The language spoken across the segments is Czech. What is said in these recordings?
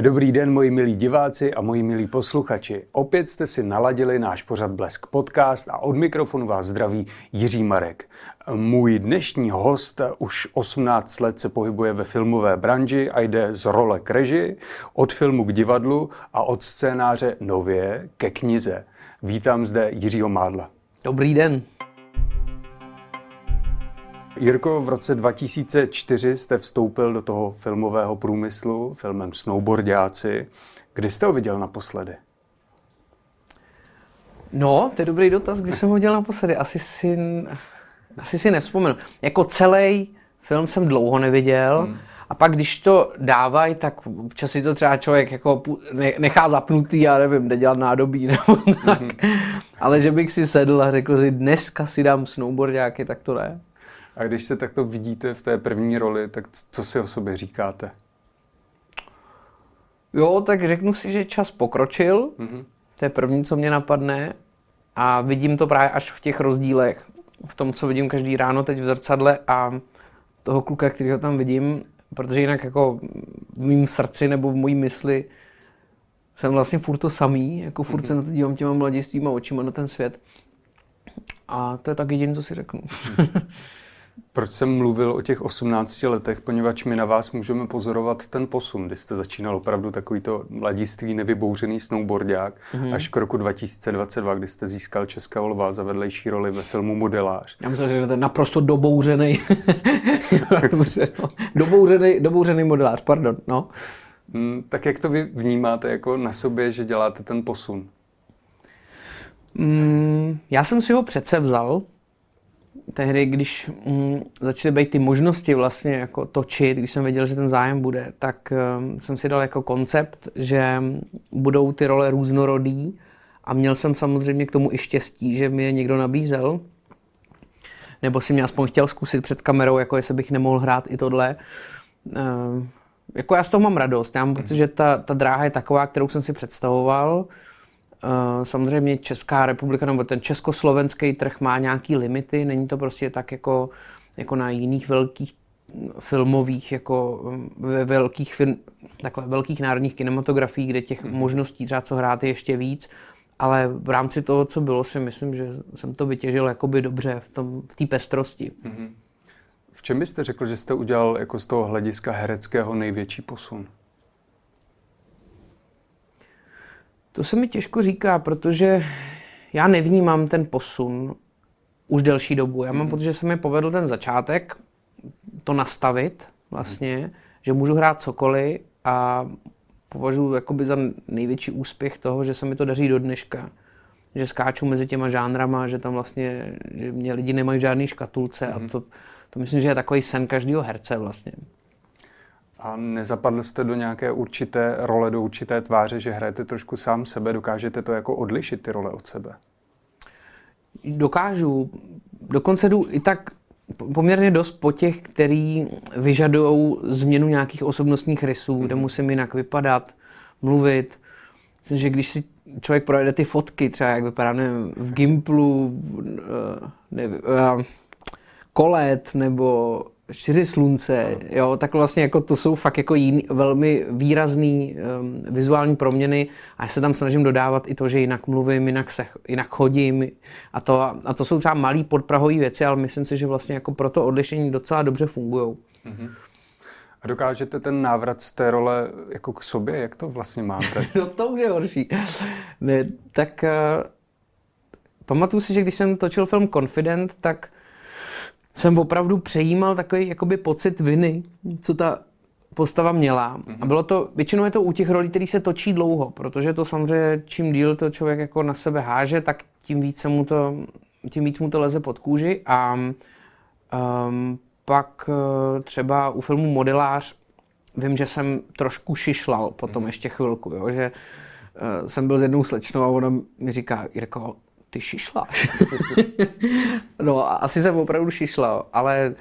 Dobrý den, moji milí diváci a moji milí posluchači. Opět jste si naladili náš pořad Blesk podcast a od mikrofonu vás zdraví Jiří Marek. Můj dnešní host už 18 let se pohybuje ve filmové branži a jde z role k reži, od filmu k divadlu a od scénáře nově ke knize. Vítám zde Jiřího Mádla. Dobrý den. Jirko, v roce 2004 jste vstoupil do toho filmového průmyslu filmem Snowboardiáci. Kdy jste ho viděl naposledy? No, to je dobrý dotaz, kdy jsem ho viděl naposledy. Asi si, asi si nevzpomenu. Jako celý film jsem dlouho neviděl. Hmm. A pak, když to dávají, tak občas si to třeba člověk jako nechá zapnutý, já nevím, jde dělat nádobí nebo tak. Mm-hmm. Ale že bych si sedl a řekl si, dneska si dám snowboardiáky, tak to ne. A když se takto vidíte v té první roli, tak co si o sobě říkáte? Jo, tak řeknu si, že čas pokročil. Mm-hmm. To je první, co mě napadne. A vidím to právě až v těch rozdílech. V tom, co vidím každý ráno teď v zrcadle a toho kluka, kterého tam vidím, protože jinak jako v mém srdci nebo v mojí mysli jsem vlastně furt to samý, jako furt mm-hmm. se na to dívám těma mladistvýma očima na ten svět. A to je tak jediné, co si řeknu. Proč jsem mluvil o těch 18 letech? Poněvadž my na vás můžeme pozorovat ten posun, kdy jste začínal opravdu takovýto mladiství, nevybouřený snowboardák, mm-hmm. až k roku 2022, kdy jste získal Českého lva za vedlejší roli ve filmu Modelář. Já myslím, že to je naprosto dobouřený, no. dobouřený, dobouřený modelář, pardon. No. Mm, tak jak to vy vnímáte jako na sobě, že děláte ten posun? Mm, já jsem si ho přece vzal, tehdy, když mm, začaly být ty možnosti vlastně jako točit, když jsem věděl, že ten zájem bude, tak um, jsem si dal jako koncept, že budou ty role různorodý a měl jsem samozřejmě k tomu i štěstí, že mi je někdo nabízel, nebo si mě aspoň chtěl zkusit před kamerou, jako jestli bych nemohl hrát i tohle. Um, jako já z toho mám radost, já mám, protože ta, ta dráha je taková, kterou jsem si představoval, samozřejmě Česká republika nebo ten československý trh má nějaký limity, není to prostě tak jako, jako na jiných velkých filmových, jako mm, ve velkých, film, takhle, velkých národních kinematografiích, kde těch mm-hmm. možností třeba co hrát je ještě víc, ale v rámci toho, co bylo, si myslím, že jsem to vytěžil jakoby dobře v té v pestrosti. Mm-hmm. V čem byste řekl, že jste udělal jako z toho hlediska hereckého největší posun? To se mi těžko říká, protože já nevnímám ten posun už delší dobu. Já mám hmm. pocit, že se mi povedl ten začátek, to nastavit vlastně, hmm. že můžu hrát cokoliv a považuji jakoby za největší úspěch toho, že se mi to daří do dneška. Že skáču mezi těma žánrama, že tam vlastně, že mě lidi nemají žádný škatulce hmm. a to, to myslím, že je takový sen každého herce vlastně. A nezapadl jste do nějaké určité role, do určité tváře, že hrajete trošku sám sebe, dokážete to jako odlišit ty role od sebe? Dokážu. Dokonce jdu i tak poměrně dost po těch, který vyžadují změnu nějakých osobnostních rysů, mm-hmm. kde mhm. musím jinak vypadat, mluvit. Myslím, že když si člověk projede ty fotky, třeba jak vypadá nevím, v Gimplu, eh, nevím, eh, Kolet nebo čtyři slunce, jo, tak vlastně jako to jsou fakt jako jiný, velmi výrazný um, vizuální proměny a já se tam snažím dodávat i to, že jinak mluvím, jinak, se, jinak chodím a to, a to jsou třeba malý podprahové věci, ale myslím si, že vlastně jako pro to odlišení docela dobře fungují. Mm-hmm. A dokážete ten návrat z té role jako k sobě, jak to vlastně máte? no to už je horší. Ne, tak uh, pamatuju si, že když jsem točil film Confident, tak jsem opravdu přejímal takový jakoby pocit viny, co ta postava měla. Mm-hmm. A bylo to, většinou je to u těch rolí, které se točí dlouho, protože to samozřejmě, čím díl to člověk jako na sebe háže, tak tím víc se mu to, tím víc mu to leze pod kůži a um, pak uh, třeba u filmu Modelář vím, že jsem trošku šišlal potom mm. ještě chvilku, jo, že uh, jsem byl s jednou slečnou a ona mi říká, Jirko, ty šišláš. no, asi jsem opravdu šišlal, ale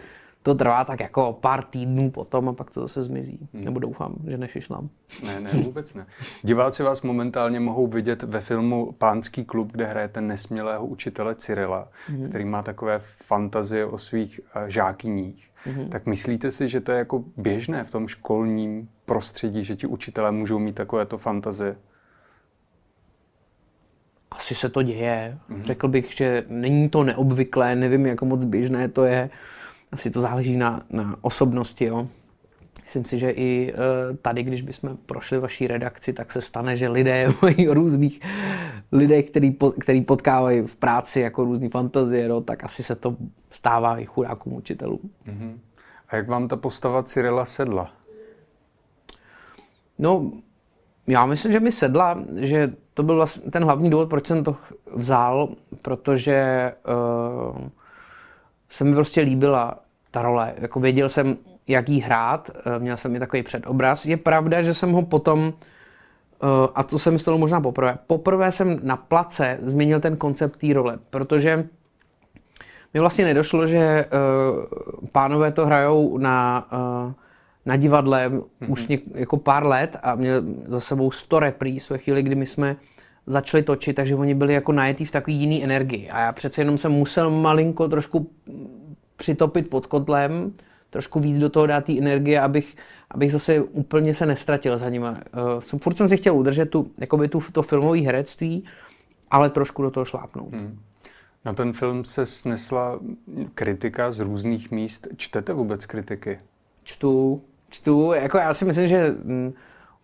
to trvá tak jako pár týdnů potom a pak to zase zmizí. Hmm. Nebo doufám, že nešišlám. Ne, ne, vůbec ne. Diváci vás momentálně mohou vidět ve filmu Pánský klub, kde hrajete nesmělého učitele Cyrila, hmm. který má takové fantazie o svých uh, žákyních. Hmm. Tak myslíte si, že to je jako běžné v tom školním prostředí, že ti učitelé můžou mít takovéto fantazie? Asi se to děje. Mm-hmm. Řekl bych, že není to neobvyklé, nevím, jak moc běžné to je. Asi to záleží na, na osobnosti. Jo. Myslím si, že i uh, tady, když bychom prošli vaší redakci, tak se stane, že lidé mají různých lidé, který, po, který potkávají v práci jako různý fantazie, no, tak asi se to stává i chudákům učitelům. Mm-hmm. A jak vám ta postava Cyrila sedla? No, já myslím, že mi sedla, že to byl vlastně ten hlavní důvod, proč jsem to vzal, protože uh, se mi prostě líbila ta role. Jako věděl jsem, jak jí hrát, uh, měl jsem i takový předobraz. Je pravda, že jsem ho potom, uh, a to se mi stalo možná poprvé, poprvé jsem na place změnil ten koncept té role, protože mi vlastně nedošlo, že uh, pánové to hrajou na uh, na divadle mm-hmm. už něk, jako pár let a měl za sebou 100 repríz ve chvíli, kdy my jsme začali točit, takže oni byli jako najetí v takový jiný energii. A já přece jenom jsem musel malinko trošku přitopit pod kotlem, trošku víc do toho dát té energie, abych, abych zase úplně se nestratil za nima. Uh, furt jsem si chtěl udržet tu, jakoby tu, to filmové herectví, ale trošku do toho šlápnout. Hmm. Na ten film se snesla kritika z různých míst. Čtete vůbec kritiky? Čtu, čtu, jako já si myslím, že m,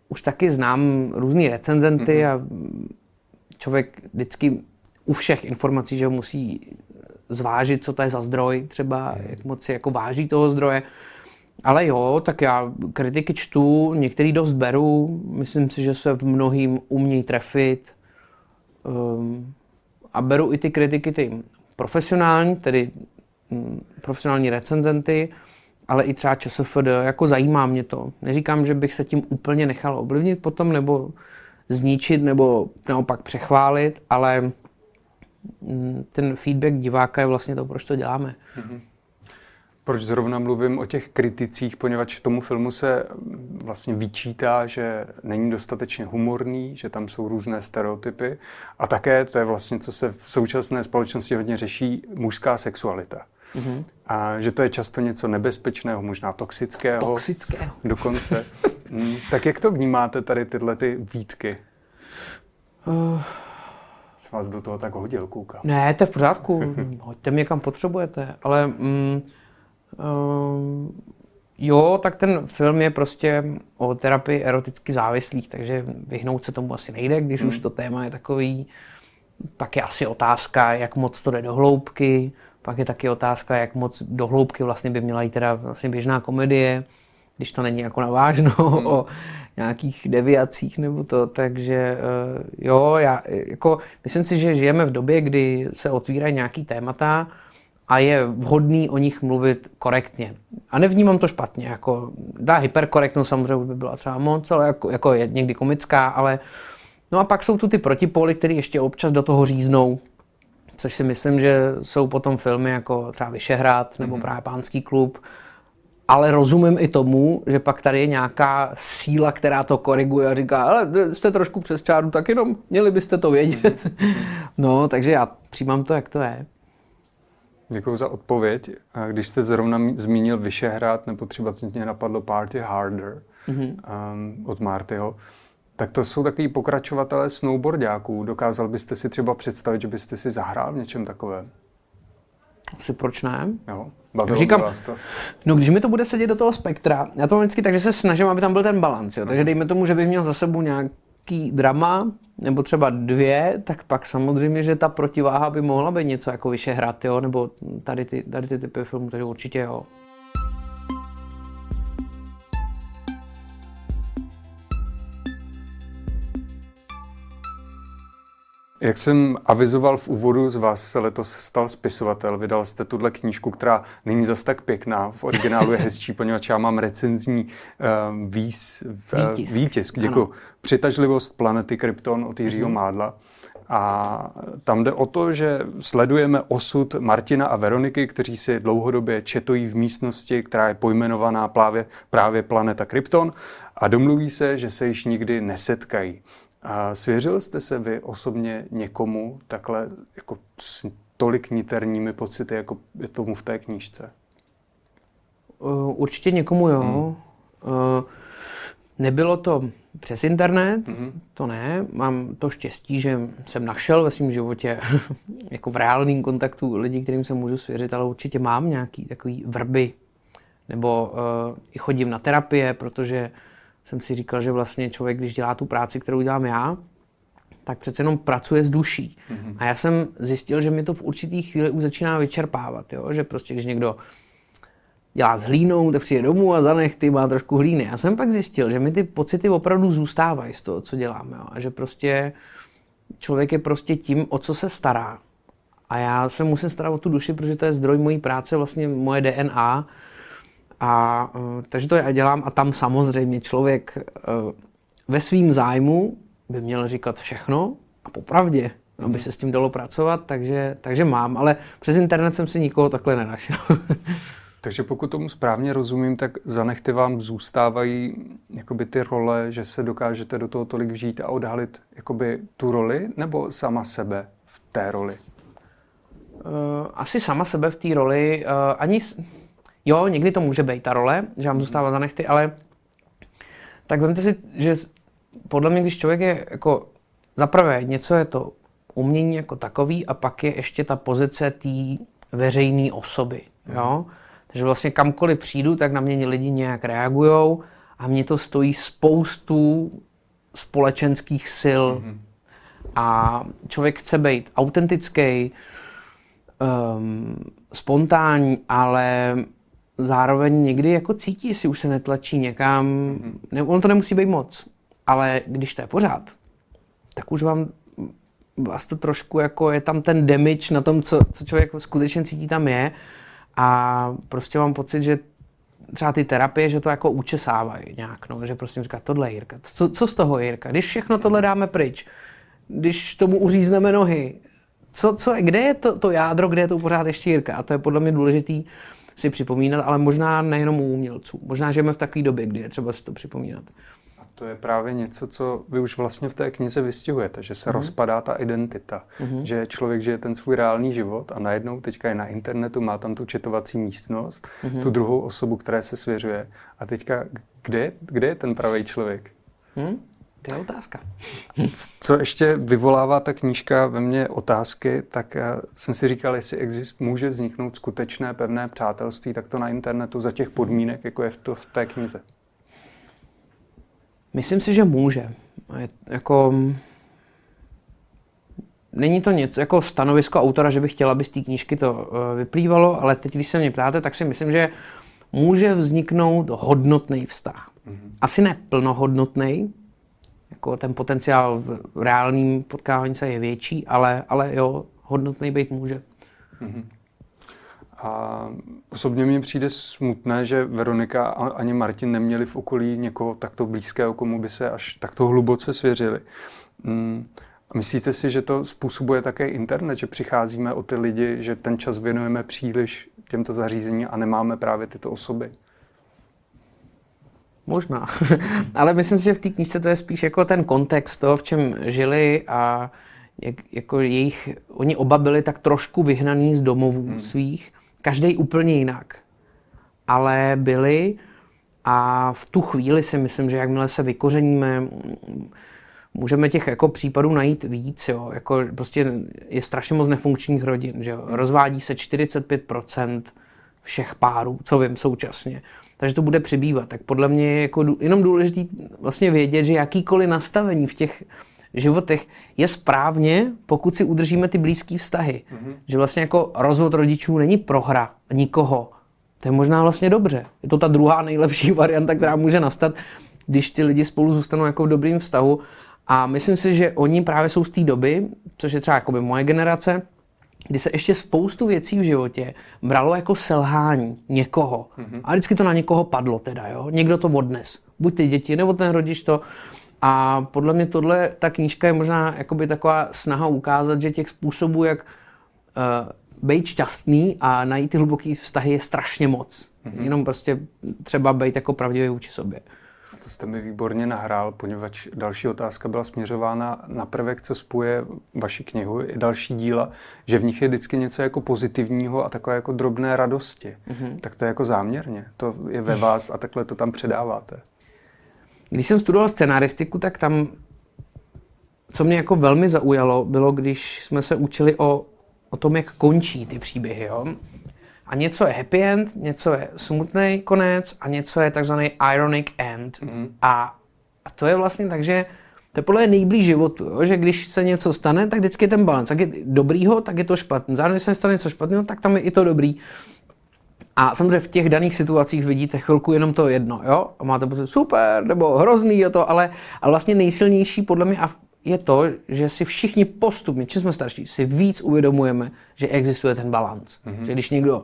už taky znám různé recenzenty mm-hmm. a člověk vždycky u všech informací, že musí zvážit, co to je za zdroj, třeba mm. jak moc si jako váží toho zdroje. Ale jo, tak já kritiky čtu, některý dost beru, myslím si, že se v mnohým umějí trefit. Um, a beru i ty kritiky, ty profesionální, tedy um, profesionální recenzenty, ale i třeba ČSFD, jako zajímá mě to. Neříkám, že bych se tím úplně nechal ovlivnit potom, nebo zničit, nebo naopak přechválit, ale mm, ten feedback diváka je vlastně to, proč to děláme. Mm-hmm. Proč zrovna mluvím o těch kriticích, poněvadž tomu filmu se vlastně vyčítá, že není dostatečně humorný, že tam jsou různé stereotypy a také, to je vlastně, co se v současné společnosti hodně řeší, mužská sexualita. Mm-hmm. A že to je často něco nebezpečného, možná toxického. Toxického. Dokonce. mm, tak jak to vnímáte tady tyhle ty výtky? Uh, Jsem vás do toho tak hodil, koukám. Ne, to je v pořádku. Hoďte mě kam potřebujete. Ale mm, uh, jo, tak ten film je prostě o terapii eroticky závislých, takže vyhnout se tomu asi nejde, když mm. už to téma je takový. Tak je asi otázka, jak moc to jde do hloubky pak je taky otázka, jak moc dohloubky vlastně by měla jít teda vlastně běžná komedie, když to není jako navážno hmm. o nějakých deviacích nebo to, takže eh, jo, já jako myslím si, že žijeme v době, kdy se otvírají nějaký témata a je vhodný o nich mluvit korektně. A nevnímám to špatně, jako ta hyperkorektnost samozřejmě by byla třeba moc, ale jako, jako je někdy komická, ale no a pak jsou tu ty protipóly, které ještě občas do toho říznou, což si myslím, že jsou potom filmy jako třeba Vyšehrad nebo mm-hmm. právě Pánský klub, ale rozumím i tomu, že pak tady je nějaká síla, která to koriguje a říká, ale jste trošku přes čáru, tak jenom měli byste to vědět. Mhm. No, takže já přijímám to, jak to je. Děkuji za odpověď. A když jste zrovna zmínil Vyšehrad, nebo třeba mě napadlo Party Harder mm-hmm. um, od Martyho, tak to jsou takový pokračovatelé snowboardáků. Dokázal byste si třeba představit, že byste si zahrál v něčem takovém? Asi proč ne? Jo, bavilo říkám, vás to? No, když mi to bude sedět do toho spektra, já to mám vždycky tak, že se snažím, aby tam byl ten balans. Jo. Takže dejme tomu, že bych měl za sebou nějaký drama, nebo třeba dvě, tak pak samozřejmě, že ta protiváha by mohla být něco jako Vyšehrad, jo, nebo tady ty, tady ty typy filmů, takže určitě jo. Jak jsem avizoval v úvodu, z vás se letos stal spisovatel. Vydal jste tuhle knížku, která není zas tak pěkná. V originálu je hezčí, poněvadž já mám recenzní uh, výs, uh, výtisk. výtisk děkuji. Přitažlivost planety Krypton od Jiřího mm-hmm. Mádla. A tam jde o to, že sledujeme osud Martina a Veroniky, kteří si dlouhodobě četují v místnosti, která je pojmenovaná právě, právě planeta Krypton a domluví se, že se již nikdy nesetkají. A svěřil jste se vy osobně někomu takhle jako s tolik niterními pocity, jako je tomu v té knížce? Uh, určitě někomu jo. Hmm. Uh, nebylo to přes internet, mm-hmm. to ne. Mám to štěstí, že jsem našel ve svém životě jako v reálném kontaktu lidi, kterým se můžu svěřit, ale určitě mám nějaký takový vrby. Nebo uh, i chodím na terapie, protože jsem si říkal, že vlastně člověk, když dělá tu práci, kterou dělám já, tak přece jenom pracuje s duší. Mm-hmm. A já jsem zjistil, že mi to v určitý chvíli už začíná vyčerpávat. Jo? Že prostě, když někdo dělá s hlínou, tak přijde domů a za nechty má trošku hlíny. Já jsem pak zjistil, že mi ty pocity opravdu zůstávají z toho, co děláme. Jo? A že prostě člověk je prostě tím, o co se stará. A já se musím starat o tu duši, protože to je zdroj mojí práce, vlastně moje DNA. A uh, takže to já dělám a tam samozřejmě člověk uh, ve svým zájmu by měl říkat všechno a popravdě, aby se s tím dalo pracovat, takže, takže mám, ale přes internet jsem si nikoho takhle nenašel. Takže pokud tomu správně rozumím, tak zanechty vám zůstávají jakoby ty role, že se dokážete do toho tolik vžít a odhalit jakoby tu roli, nebo sama sebe v té roli? Uh, asi sama sebe v té roli. Uh, ani, jo, někdy to může být ta role, že vám zůstává zanechty, ale tak vemte si, že podle mě, když člověk je jako zaprvé něco je to umění jako takový a pak je ještě ta pozice té veřejné osoby. Jo? Takže vlastně kamkoliv přijdu, tak na mě lidi nějak reagují a mě to stojí spoustu společenských sil. Mm-hmm. A člověk chce být autentický, um, spontánní, ale zároveň někdy jako cítí, si už se netlačí někam. Mm-hmm. Ne, ono to nemusí být moc, ale když to je pořád, tak už vám vás to trošku jako je tam ten damage na tom, co, co člověk skutečně cítí tam je a prostě mám pocit, že třeba ty terapie, že to jako učesávají nějak, no, že prostě říká, tohle je Jirka, co, co z toho je Jirka, když všechno tohle dáme pryč, když tomu uřízneme nohy, co, co, kde je to, to jádro, kde je to pořád ještě Jirka a to je podle mě důležitý si připomínat, ale možná nejenom u umělců, možná žijeme v takové době, kdy je třeba si to připomínat to je právě něco, co vy už vlastně v té knize vystihujete, že se mm. rozpadá ta identita, mm. že člověk žije ten svůj reálný život a najednou teďka je na internetu, má tam tu četovací místnost, mm. tu druhou osobu, které se svěřuje. A teďka, kde, kde je ten pravý člověk? Mm. To je otázka. Co ještě vyvolává ta knížka ve mně otázky, tak eh, jsem si říkal, jestli exist, může vzniknout skutečné pevné přátelství takto na internetu za těch podmínek, jako je v, to, v té knize. Myslím si, že může. Je, jako, není to něco jako stanovisko autora, že bych chtěla, aby z té knížky to eh, vyplývalo, ale teď, když se mě ptáte, tak si myslím, že může vzniknout hodnotný vztah. Mm-hmm. Asi ne plnohodnotný, jako ten potenciál v reálným potkávání se je větší, ale, ale jo, hodnotný být může. Mm-hmm. A osobně mi přijde smutné, že Veronika a ani Martin neměli v okolí někoho takto blízkého, komu by se až takto hluboce svěřili. Hmm. Myslíte si, že to způsobuje také internet, že přicházíme o ty lidi, že ten čas věnujeme příliš těmto zařízením a nemáme právě tyto osoby? Možná. Ale myslím si, že v té knížce to je spíš jako ten kontext toho, v čem žili a jak, jako jejich, oni oba byli tak trošku vyhnaný z domovů hmm. svých Každý úplně jinak. Ale byli a v tu chvíli si myslím, že jakmile se vykořeníme, můžeme těch jako případů najít víc. Jo. Jako prostě je strašně moc nefunkčních rodin. Že jo. Rozvádí se 45% všech párů, co vím současně. Takže to bude přibývat. Tak podle mě je jako jenom důležité vlastně vědět, že jakýkoliv nastavení v těch životech je správně, pokud si udržíme ty blízké vztahy. Mm-hmm. Že vlastně jako rozvod rodičů není prohra nikoho. To je možná vlastně dobře. Je to ta druhá nejlepší varianta, která může nastat, když ty lidi spolu zůstanou jako v dobrým vztahu A myslím si, že oni právě jsou z té doby, což je třeba jakoby moje generace, kdy se ještě spoustu věcí v životě bralo jako selhání někoho. Mm-hmm. A vždycky to na někoho padlo teda, jo. Někdo to odnes. Buď ty děti, nebo ten rodič to. A podle mě tohle, ta knížka je možná jakoby taková snaha ukázat, že těch způsobů, jak uh, být šťastný a najít ty hluboké vztahy je strašně moc. Mm-hmm. Jenom prostě třeba být jako pravdivý vůči sobě. To jste mi výborně nahrál, poněvadž další otázka byla směřována na prvek, co spuje vaši knihu i další díla, že v nich je vždycky něco jako pozitivního a takové jako drobné radosti. Mm-hmm. Tak to je jako záměrně. To je ve vás a takhle to tam předáváte. Když jsem studoval scenaristiku, tak tam, co mě jako velmi zaujalo, bylo, když jsme se učili o, o tom, jak končí ty příběhy. Jo? A něco je happy end, něco je smutný konec a něco je takzvaný ironic end. Mm. A, a to je vlastně tak, že to je podle nejblíž životu, jo? že když se něco stane, tak vždycky je ten balans. Tak je dobrýho, tak je to špatný. Zároveň, když se stane něco špatného, tak tam je i to dobrý. A samozřejmě v těch daných situacích vidíte chvilku jenom to jedno, jo? A máte pocit super, nebo hrozný je to, ale, ale vlastně nejsilnější podle mě je to, že si všichni postupně, čím jsme starší, si víc uvědomujeme, že existuje ten balans. Mm-hmm. Že když někdo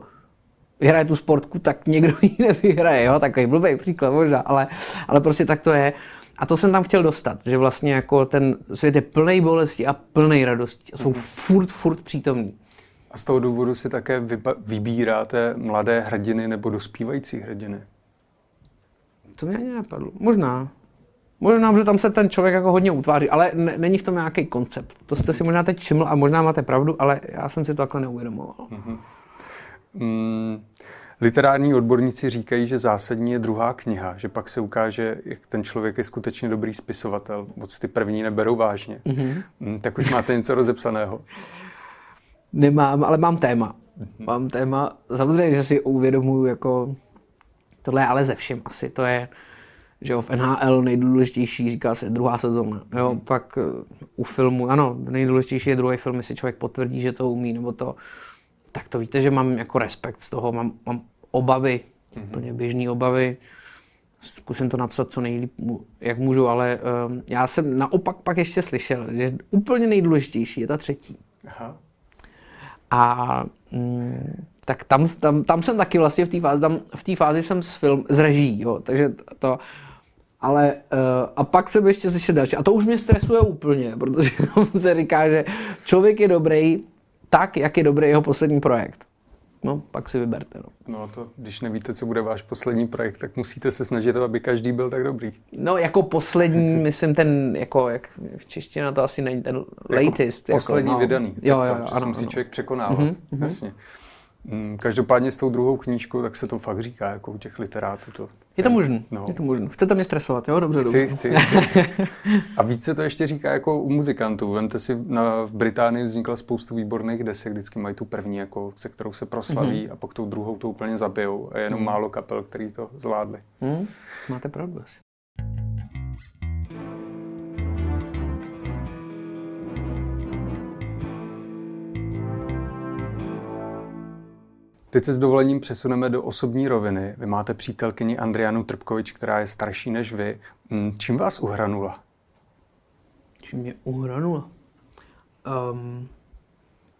vyhraje tu sportku, tak někdo ji nevyhraje, jo? takový blbý příklad možná, ale, ale prostě tak to je. A to jsem tam chtěl dostat, že vlastně jako ten svět je plný bolesti a plný radosti a jsou mm-hmm. furt, furt přítomní. A z toho důvodu si také vybíráte mladé hrdiny nebo dospívající hrdiny? To mě ani napadlo. Možná. Možná, že tam se ten člověk jako hodně utváří, ale ne, není v tom nějaký koncept. To jste si možná teď všiml a možná máte pravdu, ale já jsem si to takhle neuvědomoval. Mm-hmm. Mm, literární odborníci říkají, že zásadní je druhá kniha, že pak se ukáže, jak ten člověk je skutečně dobrý spisovatel. Moc ty první neberou vážně. Mm-hmm. Mm, tak už máte něco rozepsaného. Nemám, ale mám téma. Mm-hmm. Mám téma, samozřejmě, že si uvědomuju, jako tohle je ale ze všem asi, to je, že jo, v NHL nejdůležitější říká se druhá sezóna, jo, mm-hmm. pak uh, u filmu, ano, nejdůležitější je druhý film, jestli člověk potvrdí, že to umí, nebo to, tak to víte, že mám jako respekt z toho, mám, mám obavy, mm-hmm. úplně běžné obavy, zkusím to napsat co nejlíp, jak můžu, ale um, já jsem naopak pak ještě slyšel, že úplně nejdůležitější je ta třetí. Aha. A mm, tak tam, tam, tam jsem taky vlastně v té fázi, tam, v té fázi jsem s film, s reží, jo, takže to, ale uh, a pak jsem ještě slyšel další. A to už mě stresuje úplně, protože se říká, že člověk je dobrý tak, jak je dobrý jeho poslední projekt. No, pak si vyberte. No. no to, když nevíte, co bude váš poslední projekt, tak musíte se snažit, aby každý byl tak dobrý. No, jako poslední, myslím ten, jako, jak v češtině to asi není ten jako latest. Jako, poslední no. vydaný. Jo, jo, jo, ano, musí ano. člověk překonávat, mm-hmm, jasně. Mm, každopádně s tou druhou knížkou, tak se to fakt říká, jako u těch literátů. To je to možné, no. je to možné. Chcete mě stresovat, jo? Dobře, chci, dobře. Chci, chci. A víc se to ještě říká jako u muzikantů. Vemte si, na, v Británii vznikla spoustu výborných desek, vždycky mají tu první, jako, se kterou se proslaví mm-hmm. a pak tou druhou to úplně zabijou. A je jenom mm. málo kapel, který to zvládli. Mm. Máte pravdu asi. Teď se s dovolením přesuneme do osobní roviny. Vy máte přítelkyni Andrianu Trpkovič, která je starší než vy. Hmm, čím vás uhranula? Čím mě uhranula? Um,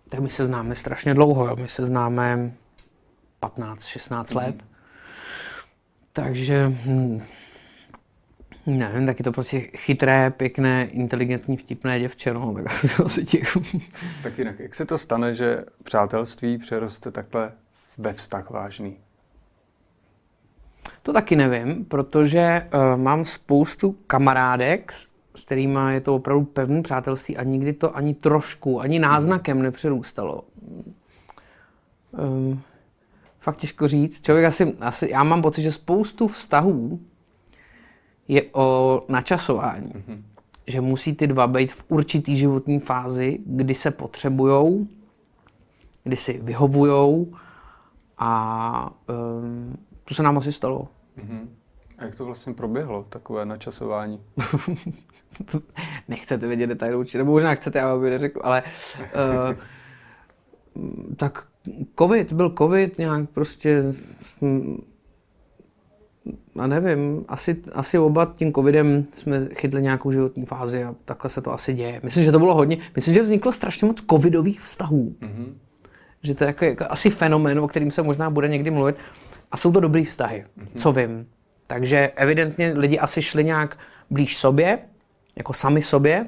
tak my se známe strašně dlouho. Jo. My se známe 15-16 mm. let. Takže hm, nevím, tak je to prostě chytré, pěkné, inteligentní, vtipné děvče, no, tak těch. tak jinak, jak se to stane, že přátelství přeroste takhle ve vztah vážný? To taky nevím, protože uh, mám spoustu kamarádek, s kterými je to opravdu pevné přátelství a nikdy to ani trošku, ani náznakem nepřerůstalo. Um, fakt těžko říct. Člověk asi, asi, já mám pocit, že spoustu vztahů je o načasování. Mm-hmm. Že musí ty dva být v určitý životní fázi, kdy se potřebujou, kdy si vyhovujou a um, to se nám asi stalo. Mm-hmm. A jak to vlastně proběhlo, takové načasování? Nechcete vědět detaily určitě, nebo možná chcete, já bych neřekl, ale uh, tak covid, byl covid, nějak prostě a nevím, asi, asi oba tím covidem jsme chytli nějakou životní fázi a takhle se to asi děje. Myslím, že to bylo hodně, myslím, že vzniklo strašně moc covidových vztahů. Mm-hmm. Že to je jako, jako asi fenomén, o kterým se možná bude někdy mluvit. A jsou to dobrý vztahy, mm-hmm. co vím. Takže evidentně lidi asi šli nějak blíž sobě, jako sami sobě,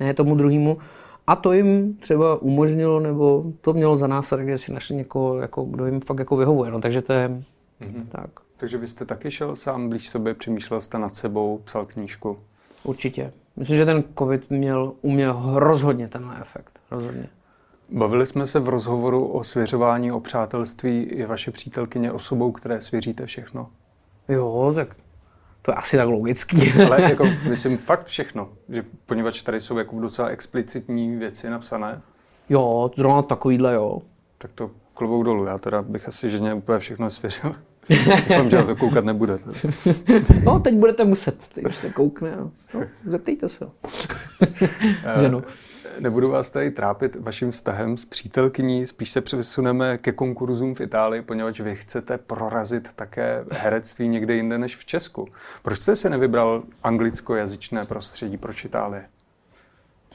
ne tomu druhému. A to jim třeba umožnilo, nebo to mělo za následek, že si našli někoho, jako, kdo jim fakt jako vyhovuje. No, takže to je mm-hmm. tak. Takže vy jste taky šel sám blíž sobě, přemýšlel jste nad sebou, psal knížku? Určitě. Myslím, že ten covid měl u mě rozhodně tenhle efekt. Rozhodně. Bavili jsme se v rozhovoru o svěřování, o přátelství. Je vaše přítelkyně osobou, které svěříte všechno? Jo, tak to je asi tak logický. Ale jako, myslím fakt všechno, že poněvadž tady jsou jako docela explicitní věci napsané. Jo, zrovna takovýhle, jo. Tak to klobouk dolů. Já teda bych asi ženě úplně všechno svěřil. Doufám, že na to koukat nebude. no, teď budete muset. Teď se koukne. No, zeptejte se. Ženu. Nebudu vás tady trápit vaším vztahem s přítelkyní, spíš se přesuneme ke konkurzům v Itálii, poněvadž vy chcete prorazit také herectví někde jinde než v Česku. Proč jste se nevybral anglickojazyčné prostředí, proč Itálie?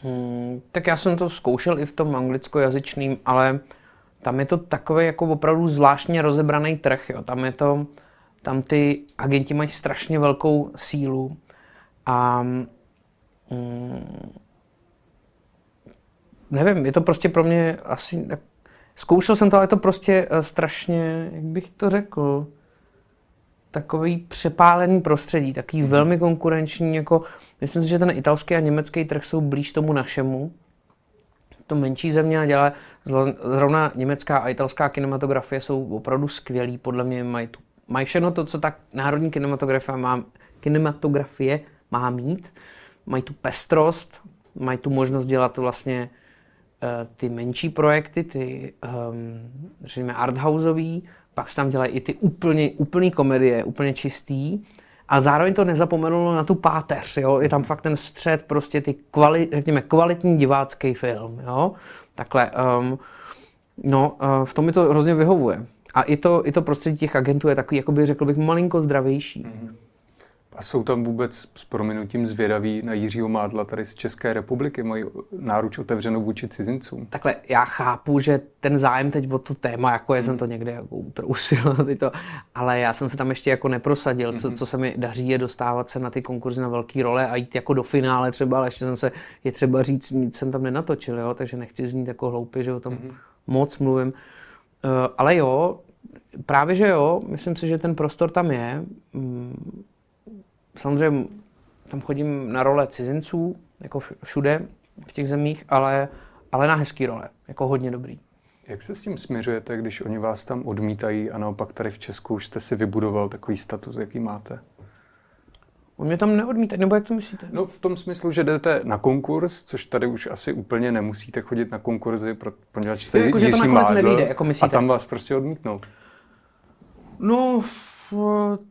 Hmm, tak já jsem to zkoušel i v tom anglickojazyčným, ale tam je to takový jako opravdu zvláštně rozebraný trh. Jo. Tam je to, tam ty agenti mají strašně velkou sílu a mm, nevím, je to prostě pro mě asi, tak, zkoušel jsem to, ale je to prostě uh, strašně, jak bych to řekl, takový přepálený prostředí, takový mm-hmm. velmi konkurenční, jako myslím si, že ten italský a německý trh jsou blíž tomu našemu, to menší země a dělá, zrovna německá a italská kinematografie jsou opravdu skvělí, podle mě mají, tu, mají všechno to, co tak národní kinematografie má, kinematografie má mít, mají tu pestrost, mají tu možnost dělat vlastně uh, ty menší projekty, ty, um, řekněme, arthouseový, pak se tam dělají i ty úplně, úplný komedie, úplně čistý, a zároveň to nezapomenulo na tu páteř, jo? je tam fakt ten střed, prostě ty kvali, řekněme, kvalitní divácký film, jo? takhle, um, no, uh, v tom mi to hrozně vyhovuje. A i to, i to prostředí těch agentů je takový, jakoby řekl bych, malinko zdravější. Mm-hmm. A jsou tam vůbec s prominutím zvědaví na Jiřího Mádla tady z České republiky, mají náruč otevřenou vůči cizincům? Takhle, já chápu, že ten zájem teď o to téma, jako je, hmm. jsem to někde jako utrousil, to, ale já jsem se tam ještě jako neprosadil. Co, hmm. co se mi daří, je dostávat se na ty konkurzy na velké role a jít jako do finále třeba, ale ještě jsem se, je třeba říct, nic jsem tam nenatočil, jo, takže nechci znít jako hloupě, že o tom hmm. moc mluvím. Uh, ale jo, právě že jo, myslím si, že ten prostor tam je. Mm, samozřejmě tam chodím na role cizinců, jako všude v těch zemích, ale, ale na hezký role, jako hodně dobrý. Jak se s tím směřujete, když oni vás tam odmítají a naopak tady v Česku už jste si vybudoval takový status, jaký máte? On mě tam neodmítají, nebo jak to myslíte? No v tom smyslu, že jdete na konkurs, což tady už asi úplně nemusíte chodit na konkurzy, poněvadž jste jako, Jiří Mádl, nevíde, jako myslíte. a tam vás prostě odmítnou. No,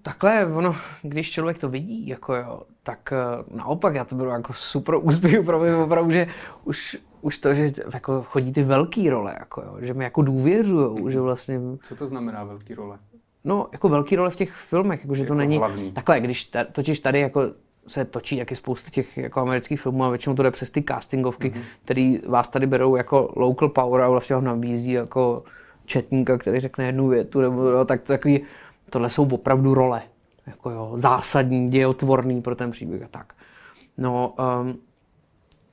takhle, ono, když člověk to vidí, jako jo, tak eh, naopak já to beru jako super úspěch pro mě opravdu, že už, už to, že jako chodí ty velké role, jako jo, že mi jako důvěřujou, že vlastně... Co to znamená velký role? No, jako velký role v těch filmech, jako, že jako to není... Hlavní. Takhle, když ta, totiž tady jako se točí taky spoustu těch jako amerických filmů a většinou to jde přes ty castingovky, mm-hmm. který vás tady berou jako local power a vlastně vám nabízí jako četníka, který řekne jednu větu, nebo jo, tak to takový, tohle jsou opravdu role, jako jo, zásadní, dějotvorný pro ten příběh a tak. No, um,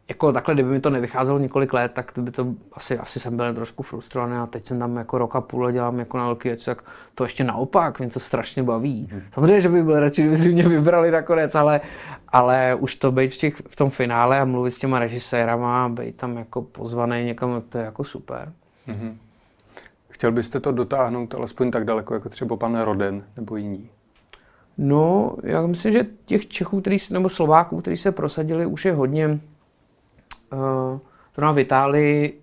jako takhle, kdyby mi to nevycházelo několik let, tak by to asi, asi jsem byl trošku frustrovaný a teď jsem tam jako rok a půl a dělám jako na velký věci, tak to ještě naopak, mě to strašně baví. Hmm. Samozřejmě, že by byl radši, kdyby si mě vybrali nakonec, ale, ale už to být v, těch, v tom finále a mluvit s těma režisérama být tam jako pozvaný někam, to je jako super. Hmm. Chtěl byste to dotáhnout alespoň tak daleko, jako třeba pan Roden nebo jiní? No, já myslím, že těch Čechů, který, nebo Slováků, kteří se prosadili, už je hodně. Uh, to na v Itálii,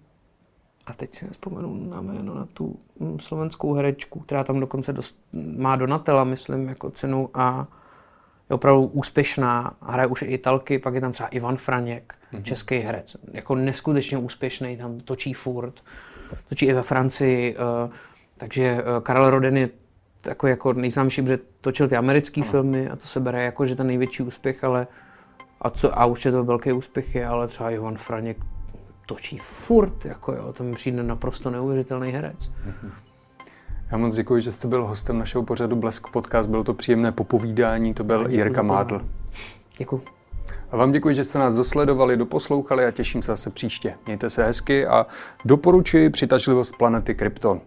a teď si nespomenu na jméno, na tu hm, slovenskou herečku, která tam dokonce dost, má Donatella, myslím, jako cenu a je opravdu úspěšná, hraje už i Italky, pak je tam třeba Ivan Franěk, mm-hmm. český herec, jako neskutečně úspěšný, tam točí furt. Uh, točí i ve Francii, eh, takže eh, Karel Roden je takový jako nejznámější, protože točil ty americké filmy a to se bere jako, že ten největší úspěch, ale a, co, a určitě to velký úspěch je, ale třeba Ivan Franěk točí furt, jako jo, to mi přijde naprosto neuvěřitelný herec. Já moc děkuji, že jste byl hostem našeho pořadu Blesk Podcast. Bylo to příjemné popovídání, to byl Jirka Mádl. Děkuji. A vám děkuji, že jste nás dosledovali, doposlouchali a těším se zase příště. Mějte se hezky a doporučuji přitažlivost planety Krypton.